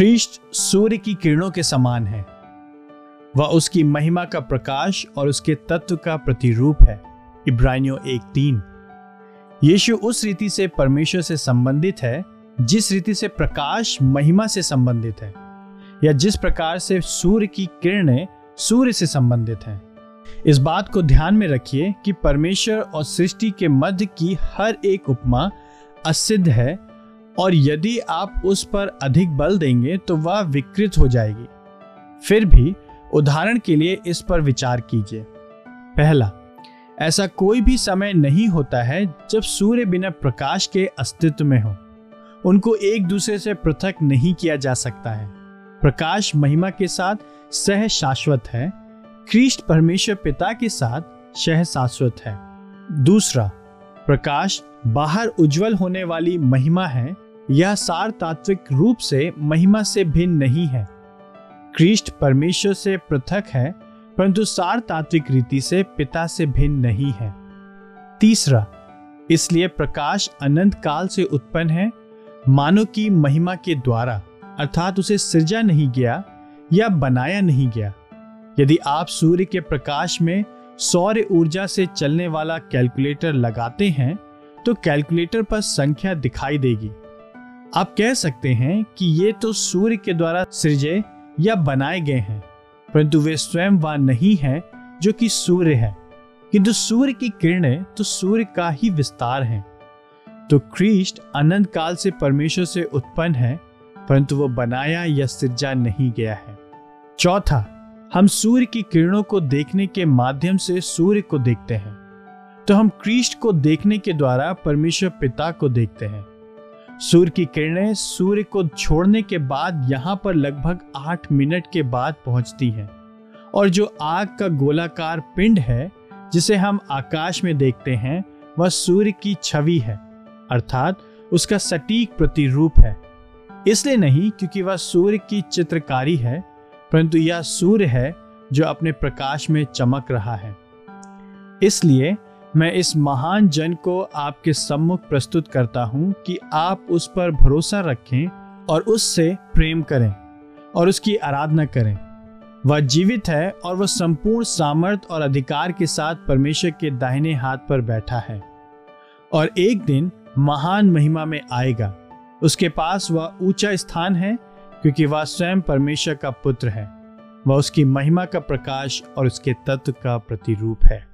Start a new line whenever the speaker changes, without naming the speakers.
ख्रीष्ट सूर्य की किरणों के समान है। वह उसकी महिमा का प्रकाश और उसके तत्व का प्रतिरूप है। इब्रानियों एक तीन। यीशु उस रीति से परमेश्वर से संबंधित है, जिस रीति से प्रकाश महिमा से संबंधित है, या जिस प्रकार से सूर्य की किरणें सूर्य से संबंधित हैं। इस बात को ध्यान में रखिए कि परमेश्वर और सृष्टि के मध्य की हर एक उपमा असिद्ध है और यदि आप उस पर अधिक बल देंगे तो वह विकृत हो जाएगी। फिर भी उदाहरण के लिए इस पर विचार कीजिए। पहला, ऐसा कोई भी समय नहीं होता है जब सूर्य बिना प्रकाश के अस्तित्व में हो। उनको एक दूसरे से पृथक नहीं किया जा सकता है। प्रकाश महिमा के साथ सह शाश्वत है। ख्रीष्ट परमेश्वर पिता के साथ सह शाश्वत है। दूसरा, प्रकाश बाहर उज्जवल होने वाली महिमा है। यह सार तात्विक रूप से महिमा से भिन्न नहीं है। क्रिस्ट परमेश्वर से पृथक है, परंतु सार तात्विक रीति से पिता से भिन्न नहीं है। तीसरा, इसलिए प्रकाश अनंत काल से उत्पन्न है मानव की महिमा के द्वारा, अर्थात उसे सृजा नहीं गया या बनाया नहीं गया। यदि आप सूर्य के प्रकाश में सौर ऊर्जा से चलने वाला कैलकुलेटर लगाते हैं तो कैलकुलेटर पर संख्या दिखाई देगी। आप कह सकते हैं कि ये तो सूर्य के द्वारा सृजे या बनाए गए हैं, परंतु वे स्वयं वह नहीं है जो कि सूर्य है। किंतु सूर्य की किरणें तो सूर्य का ही विस्तार है। तो ख्रीष्ट अनंत काल से परमेश्वर से उत्पन्न है, परंतु वो बनाया या सृजा नहीं गया है। चौथा, हम सूर्य की किरणों को देखने के माध्यम से सूर्य को देखते हैं। तो हम क्रीष्ट को देखने के द्वारा परमेश्वर पिता को देखते हैं। सूर्य की किरणें सूर्य को छोड़ने के बाद यहाँ पर लगभग आठ मिनट के बाद पहुँचती हैं। और जो आग का गोलाकार पिंड है, जिसे हम आकाश में देखते हैं, वह सूर्य की छवि है, अर्थात उसका सटीक प्रतिरूप है। इसलिए नहीं, क्योंकि वह सूर्य की चित्रकारी है, परंतु यह सूर्य है जो अपने प्रकाश में चमक रहा है। इसलिए मैं इस महान जन को आपके सम्मुख प्रस्तुत करता हूँ कि आप उस पर भरोसा रखें और उससे प्रेम करें और उसकी आराधना करें। वह जीवित है और वह संपूर्ण सामर्थ और अधिकार के साथ परमेश्वर के दाहिने हाथ पर बैठा है। और एक दिन महान महिमा में आएगा। उसके पास वह ऊँचा स्थान है क्योंकि वह स्वयं परमेश्वर का पुत्र है। वह उसकी महिमा का प्रकाश और उसके तत्व का प्रतिरूप है।